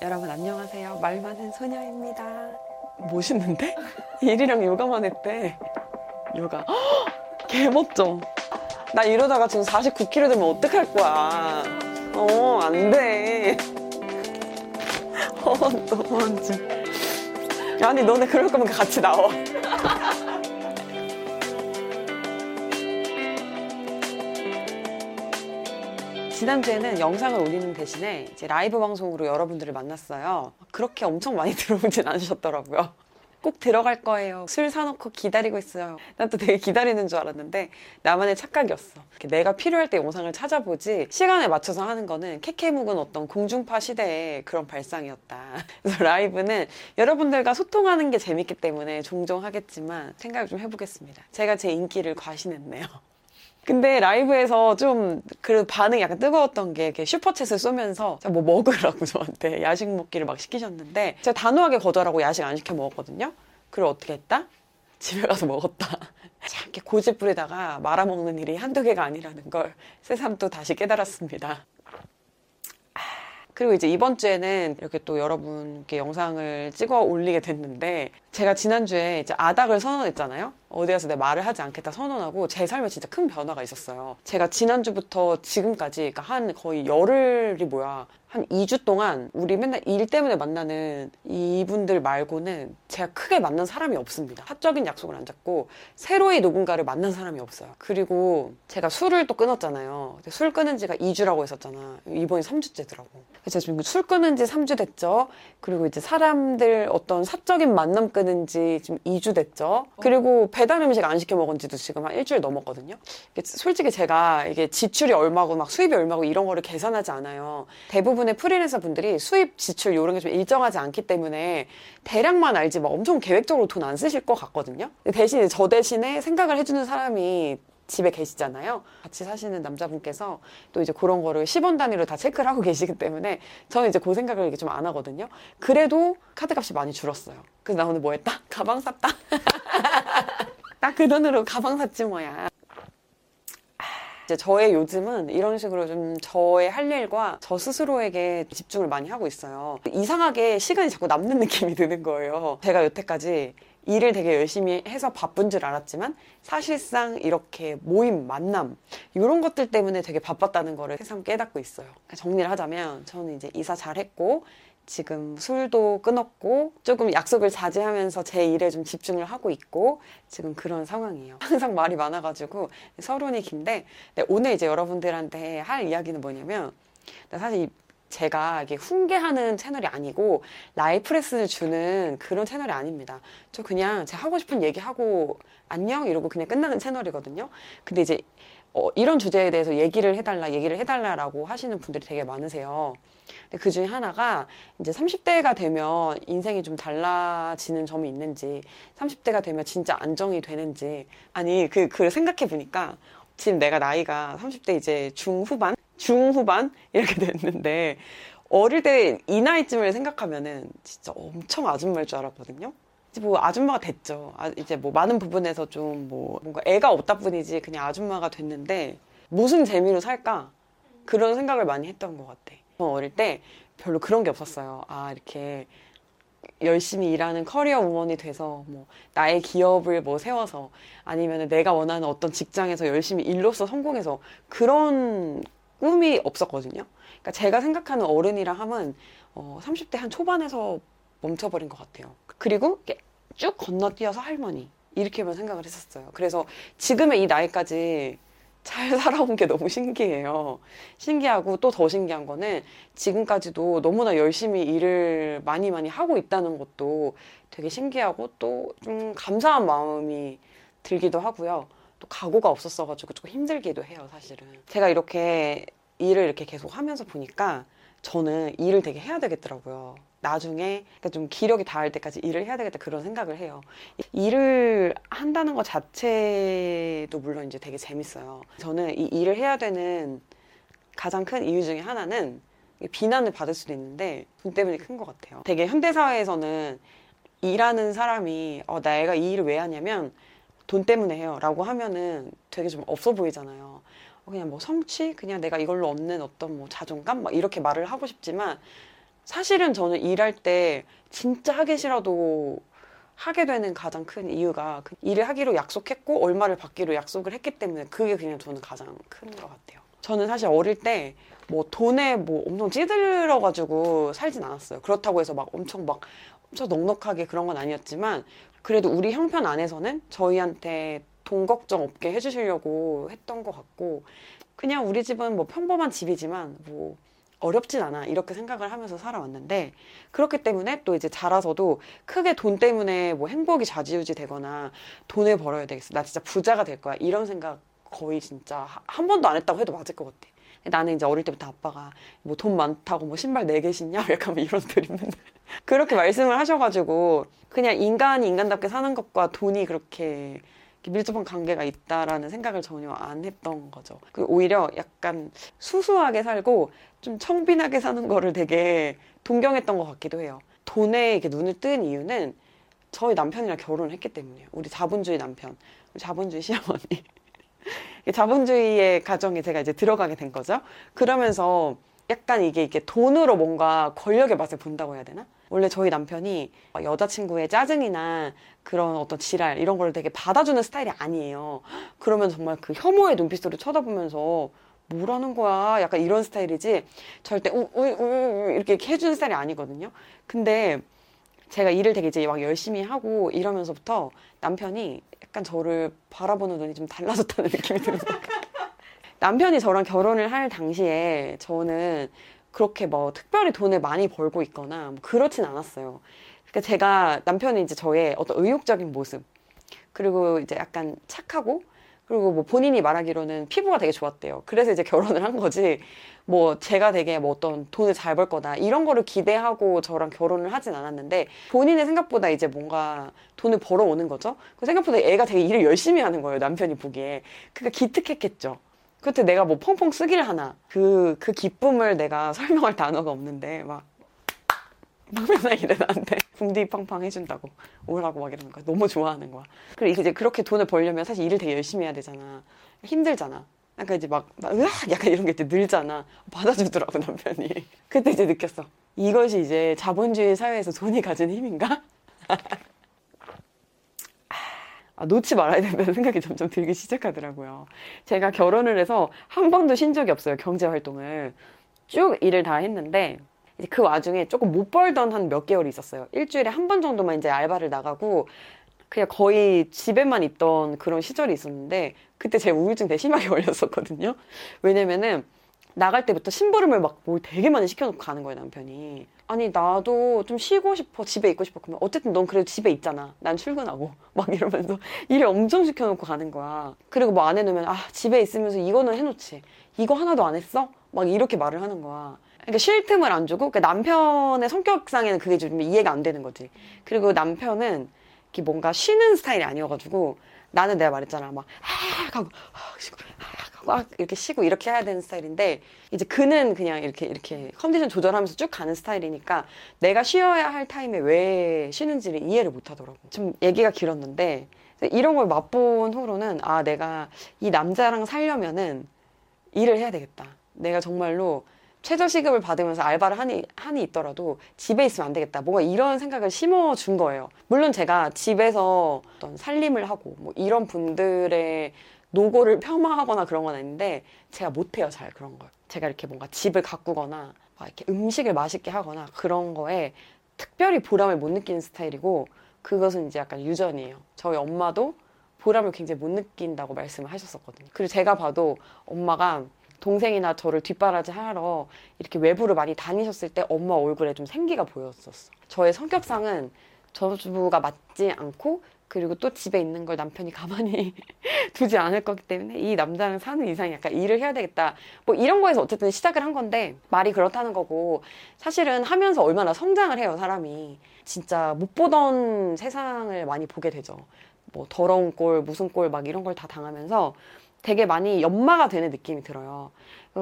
여러분 안녕하세요. 말 많은 소녀입니다. 멋있는데? 일이랑 요가만 했대. 요가. 헉, 개멋져. 나 이러다가 지금 49kg 되면 어떡할 거야. 어, 안 돼. 어, 너무 지 아니, 너네 그럴 거면 같이 나와. 지난주에는 영상을 올리는 대신에 이제 라이브 방송으로 여러분들을 만났어요. 그렇게 엄청 많이 들어오진 않으셨더라고요. 꼭 들어갈 거예요. 술 사놓고 기다리고 있어요. 난 또 되게 기다리는 줄 알았는데 나만의 착각이었어. 내가 필요할 때 영상을 찾아보지 시간에 맞춰서 하는 거는 케케묵은 어떤 공중파 시대의 그런 발상이었다. 그래서 라이브는 여러분들과 소통하는 게 재밌기 때문에 종종 하겠지만 생각을 좀 해보겠습니다. 제가 제 인기를 과신했네요. 근데 라이브에서 좀 그 반응이 약간 뜨거웠던 게 이렇게 슈퍼챗을 쏘면서 뭐 먹으라고 저한테 야식 먹기를 막 시키셨는데 제가 단호하게 거절하고 야식 안 시켜 먹었거든요. 그걸 어떻게 했다? 집에 가서 먹었다. 참 이렇게 고집 부리다가 말아먹는 일이 한두 개가 아니라는 걸 새삼 또 다시 깨달았습니다. 그리고 이제 이번 주에는 이렇게 또 여러분께 영상을 찍어 올리게 됐는데 제가 지난주에 이제 아닥을 선언했잖아요. 어디 가서 내 말을 하지 않겠다 선언하고 제 삶에 진짜 큰 변화가 있었어요. 제가 지난주부터 지금까지 그러니까 한 거의 열흘이 뭐야 한 2주 동안 우리 맨날 일 때문에 만나는 이분들 말고는 제가 크게 만난 사람이 없습니다. 사적인 약속을 안 잡고 새로이 누군가를 만난 사람이 없어요. 그리고 제가 술을 또 끊었잖아요. 술 끊은 지가 2주라고 했었잖아. 이번이 3주째더라고. 그래서 지금 술 끊은 지 3주 됐죠. 그리고 이제 사람들 어떤 사적인 만남 끊은 지 지금 2주 됐죠. 그리고 배달 음식 안 시켜 먹은 지도 지금 한 일주일 넘었거든요. 솔직히 제가 이게 지출이 얼마고 막 수입이 얼마고 이런 거를 계산하지 않아요. 대부분 의 프리랜서 분들이 수입, 지출 이런 게 좀 일정하지 않기 때문에 대략만 알지 막 엄청 계획적으로 돈 안 쓰실 것 같거든요. 대신 저 대신에 생각을 해주는 사람이 집에 계시잖아요. 같이 사시는 남자분께서 또 이제 그런 거를 10원 단위로 다 체크를 하고 계시기 때문에 저는 이제 그 생각을 이게 좀 안 하거든요. 그래도 카드 값이 많이 줄었어요. 그래서 나 오늘 뭐 했다? 가방 샀다? 딱 그 돈으로 가방 샀지 뭐야. 이제 저의 요즘은 이런 식으로 좀 저의 할 일과 저 스스로에게 집중을 많이 하고 있어요. 이상하게 시간이 자꾸 남는 느낌이 드는 거예요. 제가 여태까지 일을 되게 열심히 해서 바쁜 줄 알았지만 사실상 이렇게 모임, 만남 이런 것들 때문에 되게 바빴다는 거를 새삼 깨닫고 있어요. 정리를 하자면 저는 이제 이사 잘했고 지금 술도 끊었고 조금 약속을 자제하면서 제 일에 좀 집중을 하고 있고 지금 그런 상황이에요. 항상 말이 많아가지고 서론이 긴데 오늘 이제 여러분들한테 할 이야기는 뭐냐면 사실 제가 이게 훈계하는 채널이 아니고 라이프 레슨을 주는 그런 채널이 아닙니다. 저 그냥 제가 하고 싶은 얘기하고 안녕 이러고 그냥 끝나는 채널이거든요. 근데 이제 어, 이런 주제에 대해서 얘기를 해달라, 얘기를 해달라라고 하시는 분들이 되게 많으세요. 근데 그 중에 하나가 이제 30대가 되면 인생이 좀 달라지는 점이 있는지, 30대가 되면 진짜 안정이 되는지, 아니, 그, 그 생각해 보니까 지금 내가 나이가 30대 이제 중후반? 중후반? 이렇게 됐는데, 어릴 때 이 나이쯤을 생각하면은 진짜 엄청 아줌마일 줄 알았거든요. 이제 뭐 아줌마가 됐죠. 아, 이제 뭐 많은 부분에서 좀 뭐 뭔가 애가 없다 뿐이지 그냥 아줌마가 됐는데 무슨 재미로 살까? 그런 생각을 많이 했던 것 같아. 어릴 때 별로 그런 게 없었어요. 아, 이렇게 열심히 일하는 커리어 우먼이 돼서 뭐 나의 기업을 뭐 세워서 아니면 내가 원하는 어떤 직장에서 열심히 일로서 성공해서 그런 꿈이 없었거든요. 그러니까 제가 생각하는 어른이라 함은 어, 30대 한 초반에서 멈춰버린 것 같아요. 그리고 쭉 건너뛰어서 할머니 이렇게만 생각을 했었어요. 그래서 지금의 이 나이까지 잘 살아온 게 너무 신기해요. 신기하고 또 더 신기한 거는 지금까지도 너무나 열심히 일을 많이 많이 하고 있다는 것도 되게 신기하고 또 좀 감사한 마음이 들기도 하고요. 또 각오가 없었어가지고 조금 힘들기도 해요, 사실은. 제가 이렇게 일을 이렇게 계속 하면서 보니까 저는 일을 되게 해야 되겠더라고요. 나중에 그러니까 좀 기력이 닿을 때까지 일을 해야 되겠다 그런 생각을 해요. 일을 한다는 것 자체도 물론 이제 되게 재밌어요. 저는 이 일을 해야 되는 가장 큰 이유 중에 하나는 비난을 받을 수도 있는데 돈 때문에 큰 것 같아요. 되게 현대사회에서는 일하는 사람이 어, 내가 이 일을 왜 하냐면 돈 때문에 해요 라고 하면은 되게 좀 없어 보이잖아요. 그냥 뭐 성취? 그냥 내가 이걸로 얻는 어떤 뭐 자존감? 막 이렇게 말을 하고 싶지만 사실은 저는 일할 때 진짜 하기 싫어도 하게 되는 가장 큰 이유가 그 일을 하기로 약속했고 얼마를 받기로 약속을 했기 때문에 그게 그냥 저는 가장 큰 것 같아요. 저는 사실 어릴 때 뭐 돈에 뭐 엄청 찌들어 가지고 살진 않았어요. 그렇다고 해서 막 엄청 막 엄청 넉넉하게 그런 건 아니었지만 그래도 우리 형편 안에서는 저희한테 돈 걱정 없게 해주시려고 했던 것 같고 그냥 우리 집은 뭐 평범한 집이지만 뭐 어렵진 않아. 이렇게 생각을 하면서 살아왔는데 그렇기 때문에 또 이제 자라서도 크게 돈 때문에 뭐 행복이 좌지우지 되거나 돈을 벌어야 되겠어. 나 진짜 부자가 될 거야. 이런 생각 거의 진짜 한 번도 안 했다고 해도 맞을 것 같아. 나는 이제 어릴 때부터 아빠가 뭐 돈 많다고 뭐 신발 네 개 신냐? 약간 뭐 이런 맨날 그렇게 말씀을 하셔가지고 그냥 인간이 인간답게 사는 것과 돈이 그렇게 밀접한 관계가 있다라는 생각을 전혀 안 했던 거죠. 그 오히려 약간 수수하게 살고 좀 청빈하게 사는 거를 되게 동경했던 것 같기도 해요. 돈에 이렇게 눈을 뜬 이유는 저희 남편이랑 결혼을 했기 때문이에요. 우리 자본주의 남편, 자본주의 시어머니. 자본주의의 가정에 제가 이제 들어가게 된 거죠. 그러면서 약간 이게 이게 돈으로 뭔가 권력의 맛을 본다고 해야 되나? 원래 저희 남편이 여자친구의 짜증이나 그런 어떤 지랄 이런 걸 되게 받아주는 스타일이 아니에요. 그러면 정말 그 혐오의 눈빛으로 쳐다보면서 뭐라는 거야? 약간 이런 스타일이지 절대 우, 우, 우, 이렇게, 이렇게 해주는 스타일이 아니거든요. 근데 제가 일을 되게 이제 막 열심히 하고 이러면서부터 남편이 약간 저를 바라보는 눈이 좀 달라졌다는 느낌이 들어요. 남편이 저랑 결혼을 할 당시에 저는 그렇게 뭐 특별히 돈을 많이 벌고 있거나 뭐 그렇진 않았어요. 그러니까 제가 남편이 이제 저의 어떤 의욕적인 모습 그리고 이제 약간 착하고 그리고 뭐 본인이 말하기로는 피부가 되게 좋았대요. 그래서 이제 결혼을 한 거지. 뭐 제가 되게 뭐 어떤 돈을 잘 벌 거다 이런 거를 기대하고 저랑 결혼을 하진 않았는데 본인의 생각보다 이제 뭔가 돈을 벌어오는 거죠. 그 생각보다 애가 되게 일을 열심히 하는 거예요. 남편이 보기에. 그러니까 기특했겠죠. 그때 내가 뭐 펑펑 쓰기를 하나. 그, 그 기쁨을 내가 설명할 단어가 없는데 막, 막 맨날 이래 나한테. 붕디 팡팡 해준다고. 오라고 막 이러는 거야. 너무 좋아하는 거야. 그리고 이제 그렇게 돈을 벌려면 사실 일을 되게 열심히 해야 되잖아. 힘들잖아. 약간 이제 막, 막 으악! 약간 이런 게 이제 늘잖아. 받아주더라고 남편이. 그때 이제 느꼈어. 이것이 이제 자본주의 사회에서 돈이 가진 힘인가? 아, 놓지 말아야 된다는 생각이 점점 들기 시작하더라고요. 제가 결혼을 해서 한 번도 쉰 적이 없어요. 경제 활동을. 쭉 일을 다 했는데 그 와중에 조금 못 벌던 한 몇 개월이 있었어요. 일주일에 한 번 정도만 이제 알바를 나가고 그냥 거의 집에만 있던 그런 시절이 있었는데 그때 제 우울증 되게 심하게 걸렸었거든요. 왜냐면은 나갈 때부터 심부름을 막 뭘 되게 많이 시켜놓고 가는 거예요, 남편이. 아니, 나도 좀 쉬고 싶어. 집에 있고 싶어. 그러면 어쨌든 넌 그래도 집에 있잖아. 난 출근하고. 막 이러면서 일을 엄청 시켜놓고 가는 거야. 그리고 뭐 안 해놓으면, 아, 집에 있으면서 이거는 해놓지. 이거 하나도 안 했어? 막 이렇게 말을 하는 거야. 그러니까 쉴 틈을 안 주고, 그러니까 남편의 성격상에는 그게 좀 이해가 안 되는 거지. 그리고 남편은 이렇게 뭔가 쉬는 스타일이 아니어가지고, 나는 내가 말했잖아. 막, 아, 하고, 아, 쉬고, 꽉 이렇게 쉬고 이렇게 해야 되는 스타일인데 이제 그는 그냥 이렇게 이렇게 컨디션 조절하면서 쭉 가는 스타일이니까 내가 쉬어야 할 타임에 왜 쉬는지를 이해를 못 하더라고. 좀 얘기가 길었는데 이런 걸 맛본 후로는 아 내가 이 남자랑 살려면은 일을 해야 되겠다. 내가 정말로 최저 시급을 받으면서 알바를 하니, 하니 있더라도 집에 있으면 안 되겠다. 뭔가 이런 생각을 심어준 거예요. 물론 제가 집에서 어떤 살림을 하고 뭐 이런 분들의 노고를 폄하하거나 그런 건 아닌데 제가 못해요 잘 그런 걸. 제가 이렇게 뭔가 집을 가꾸거나 이렇게 음식을 맛있게 하거나 그런 거에 특별히 보람을 못 느끼는 스타일이고 그것은 이제 약간 유전이에요. 저희 엄마도 보람을 굉장히 못 느낀다고 말씀을 하셨었거든요. 그리고 제가 봐도 엄마가 동생이나 저를 뒷바라지 하러 이렇게 외부를 많이 다니셨을 때 엄마 얼굴에 좀 생기가 보였었어. 저의 성격상은 저주부가 맞지 않고 그리고 또 집에 있는 걸 남편이 가만히 두지 않을 거기 때문에 이 남자랑 사는 이상 약간 일을 해야 되겠다. 뭐 이런 거에서 어쨌든 시작을 한 건데 말이 그렇다는 거고 사실은 하면서 얼마나 성장을 해요, 사람이. 진짜 못 보던 세상을 많이 보게 되죠. 뭐 더러운 꼴, 무슨 꼴 막 이런 걸 다 당하면서 되게 많이 연마가 되는 느낌이 들어요.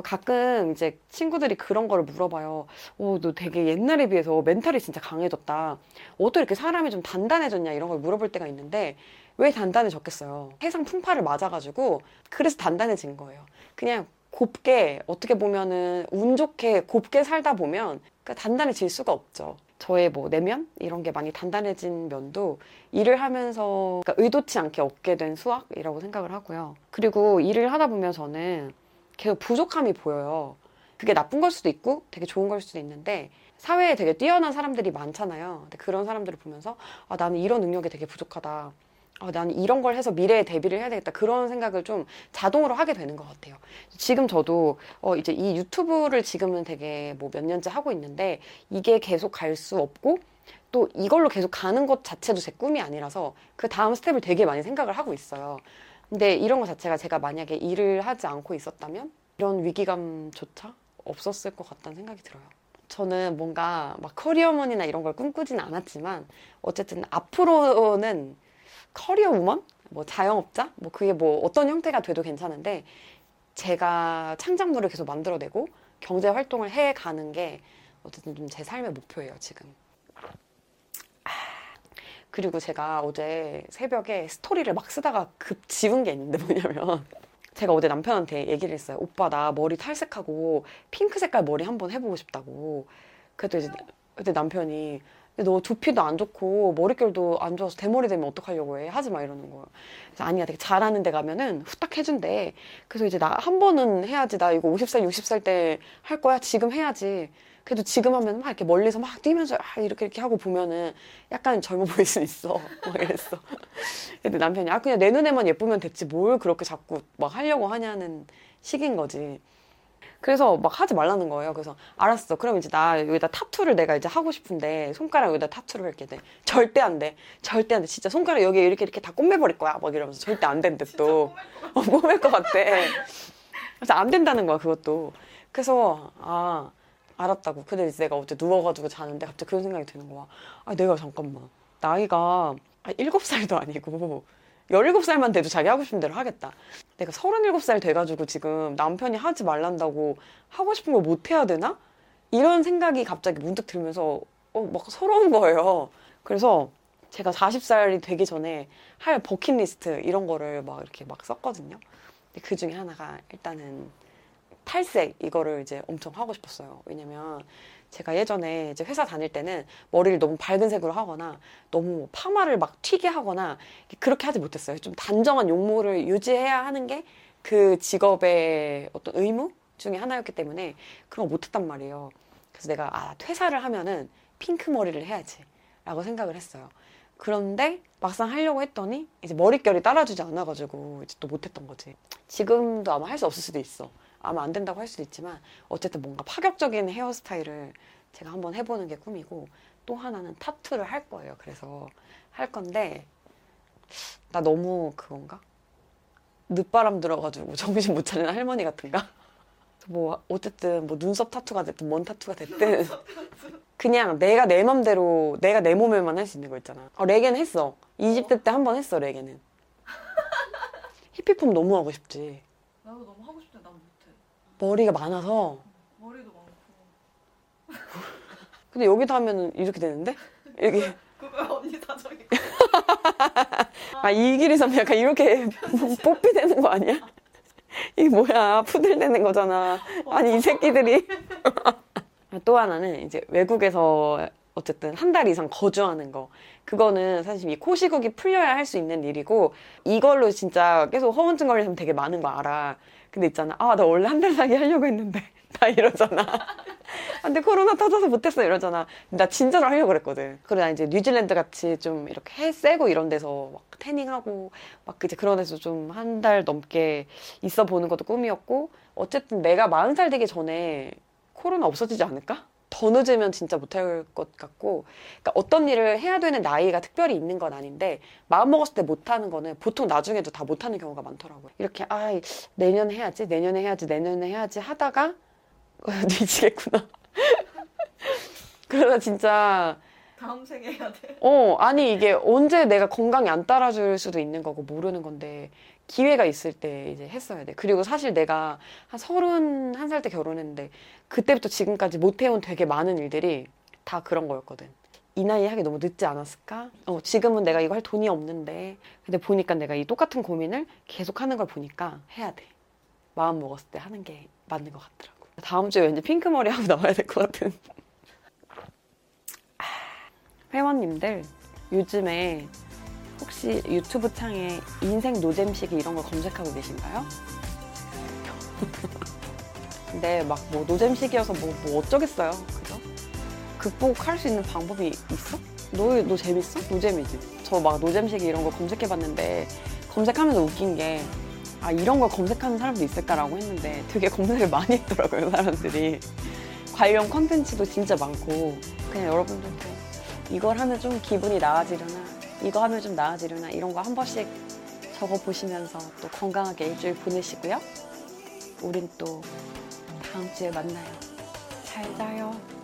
가끔 이제 친구들이 그런 거를 물어봐요. 어, 너 되게 옛날에 비해서 멘탈이 진짜 강해졌다. 어떻게 이렇게 사람이 좀 단단해졌냐 이런 걸 물어볼 때가 있는데 왜 단단해졌겠어요? 세상 풍파를 맞아가지고 그래서 단단해진 거예요. 그냥 곱게 어떻게 보면은 운 좋게 곱게 살다 보면 그러니까 단단해질 수가 없죠. 저의 뭐 내면 이런 게 많이 단단해진 면도 일을 하면서 그러니까 의도치 않게 얻게 된 수학이라고 생각을 하고요. 그리고 일을 하다 보면 저는 계속 부족함이 보여요. 그게 나쁜 걸 수도 있고 되게 좋은 걸 수도 있는데 사회에 되게 뛰어난 사람들이 많잖아요. 근데 그런 사람들을 보면서 아, 나는 이런 능력이 되게 부족하다. 아, 나는 이런 걸 해서 미래에 대비를 해야 되겠다. 그런 생각을 좀 자동으로 하게 되는 것 같아요. 지금 저도 어, 이제 이 유튜브를 지금은 되게 뭐 몇 년째 하고 있는데 이게 계속 갈 수 없고 또 이걸로 계속 가는 것 자체도 제 꿈이 아니라서 그 다음 스텝을 되게 많이 생각을 하고 있어요. 근데 이런 것 자체가 제가 만약에 일을 하지 않고 있었다면 이런 위기감조차 없었을 것 같다는 생각이 들어요. 저는 뭔가 막 커리어먼이나 이런 걸 꿈꾸진 않았지만 어쨌든 앞으로는 커리어 우먼? 뭐 자영업자? 뭐 그게 뭐 어떤 형태가 돼도 괜찮은데 제가 창작물을 계속 만들어내고 경제 활동을 해 가는 게 어쨌든 좀 제 삶의 목표예요, 지금. 아, 그리고 제가 어제 새벽에 스토리를 막 쓰다가 급 지운 게 있는데 뭐냐면 제가 어제 남편한테 얘기를 했어요. 오빠 나 머리 탈색하고 핑크 색깔 머리 한번 해보고 싶다고. 그래도 이제 그때 남편이 너 두피도 안 좋고 머릿결도 안 좋아서 대머리 되면 어떡하려고 해 하지 마 이러는 거예요. 그래서 아니야 되게 잘하는 데 가면은 후딱 해준대. 그래서 이제 나 한 번은 해야지 나 이거 50살 60살 때 할 거야 지금 해야지. 그래도 지금 하면 막 이렇게 멀리서 막 뛰면서 아, 이렇게 이렇게 하고 보면은 약간 젊어 보일 수 있어. 막 이랬어. 근데 남편이 아 그냥 내 눈에만 예쁘면 됐지 뭘 그렇게 자꾸 막 하려고 하냐는 식인 거지. 그래서 막 하지 말라는 거예요. 그래서 알았어. 그럼 이제 나 여기다 타투를 내가 이제 하고 싶은데 손가락 여기다 타투를 할게 돼. 절대 안 돼. 절대 안 돼. 진짜 손가락 여기 이렇게 이렇게 다 꿰매버릴 거야. 막 이러면서 절대 안 된대 또. 어, 꿰맬 것 같아. 그래서 안 된다는 거야 그것도. 그래서 아 알았다고. 근데 이제 내가 어제 누워가지고 자는데 갑자기 그런 생각이 드는 거야. 아 내가 잠깐만 나이가 아, 7살도 아니고 17살만 돼도 자기 하고 싶은 대로 하겠다. 내가 37살 돼가지고 지금 남편이 하지 말란다고 하고 싶은 걸 못 해야 되나? 이런 생각이 갑자기 문득 들면서 어, 막 서러운 거예요. 그래서 제가 40살이 되기 전에 할 버킷리스트 이런 거를 막 이렇게 막 썼거든요. 근데 그 중에 하나가 일단은 탈색 이거를 이제 엄청 하고 싶었어요. 왜냐면 제가 예전에 이제 회사 다닐 때는 머리를 너무 밝은 색으로 하거나 너무 파마를 막 튀게 하거나 그렇게 하지 못했어요. 좀 단정한 용모를 유지해야 하는 게 그 직업의 어떤 의무 중에 하나였기 때문에 그런 거 못했단 말이에요. 그래서 내가 아 퇴사를 하면은 핑크 머리를 해야지 라고 생각을 했어요. 그런데 막상 하려고 했더니 이제 머릿결이 따라주지 않아가지고 이제 또 못했던 거지. 지금도 아마 할 수 없을 수도 있어. 아마 안 된다고 할 수도 있지만 어쨌든 뭔가 파격적인 헤어스타일을 제가 한번 해보는 게 꿈이고 또 하나는 타투를 할 거예요. 그래서 할 건데 나 너무 그건가? 늦바람 들어가지고 정신 못 차리는 할머니 같은가? 뭐 어쨌든 뭐 눈썹 타투가 됐든 뭔 타투가 됐든 그냥 내가 내 맘대로 내가 내 몸에만 할 수 있는 거 있잖아. 어, 레게는 했어. 20대 때 한 번 했어 레게는. 히피폼 너무 하고 싶지. 나도 너무 하고 싶은데 난 못해. 머리가 많아서 머리도 많고. 근데 여기다 하면은 이렇게 되는데? 이게 그거 언니 사정이. 아 이 길이 선배 약간 이렇게 뽀삐 되는 거 아니야? 이게 뭐야 푸들 되는 거잖아 아니 이 새끼들이 또 하나는 이제 외국에서 어쨌든 한 달 이상 거주하는 거 그거는 사실 이 코시국이 풀려야 할 수 있는 일이고 이걸로 진짜 계속 허언증 걸리면 되게 많은 거 알아 근데 있잖아 아 나 원래 한 달 살기 하려고 했는데 다 이러잖아 아, 근데 코로나 터져서 못했어 이러잖아. 나 진짜로 하려고 그랬거든. 그래 나 이제 뉴질랜드 같이 좀 이렇게 해 세고 이런 데서 막 태닝하고 막 이제 그런 데서 좀 한 달 넘게 있어 보는 것도 꿈이었고 어쨌든 내가 마흔 살 되기 전에 코로나 없어지지 않을까? 더 늦으면 진짜 못할 것 같고 그러니까 어떤 일을 해야 되는 나이가 특별히 있는 건 아닌데 마음 먹었을 때 못하는 거는 보통 나중에도 다 못하는 경우가 많더라고요. 이렇게 아 내년에 해야지 내년에 해야지 내년에 해야지 하다가 뒤지겠구나. 그러다 진짜 다음 생에 해야 돼. 어 아니 이게 언제 내가 건강이 안 따라줄 수도 있는 거고 모르는 건데 기회가 있을 때 이제 했어야 돼. 그리고 사실 내가 한 서른 한 살 때 결혼했는데 그때부터 지금까지 못 해온 되게 많은 일들이 다 그런 거였거든. 이 나이에 하기 너무 늦지 않았을까? 어, 지금은 내가 이거 할 돈이 없는데. 근데 보니까 내가 이 똑같은 고민을 계속 하는 걸 보니까 해야 돼. 마음 먹었을 때 하는 게 맞는 것 같더라고. 다음 주에 왠지 핑크 머리 하고 나와야 될 것 같은. 회원님들 요즘에 혹시 유튜브 창에 인생 노잼시기 이런 걸 검색하고 계신가요? 근데 막 뭐 노잼시기여서 뭐, 뭐 어쩌겠어요. 그죠? 극복할 수 있는 방법이 있어? 너, 너 재밌어? 노잼이지. 저 막 노잼시기 이런 거 검색해봤는데 검색하면서 웃긴 게 아, 이런 걸 검색하는 사람도 있을까라고 했는데 되게 검색을 많이 했더라고요, 사람들이. 관련 컨텐츠도 진짜 많고 그냥 여러분들도 이걸 하면 좀 기분이 나아지려나 이거 하면 좀 나아지려나 이런 거 한 번씩 적어 보시면서 또 건강하게 일주일 보내시고요. 우린 또 다음 주에 만나요. 잘 자요. 끝.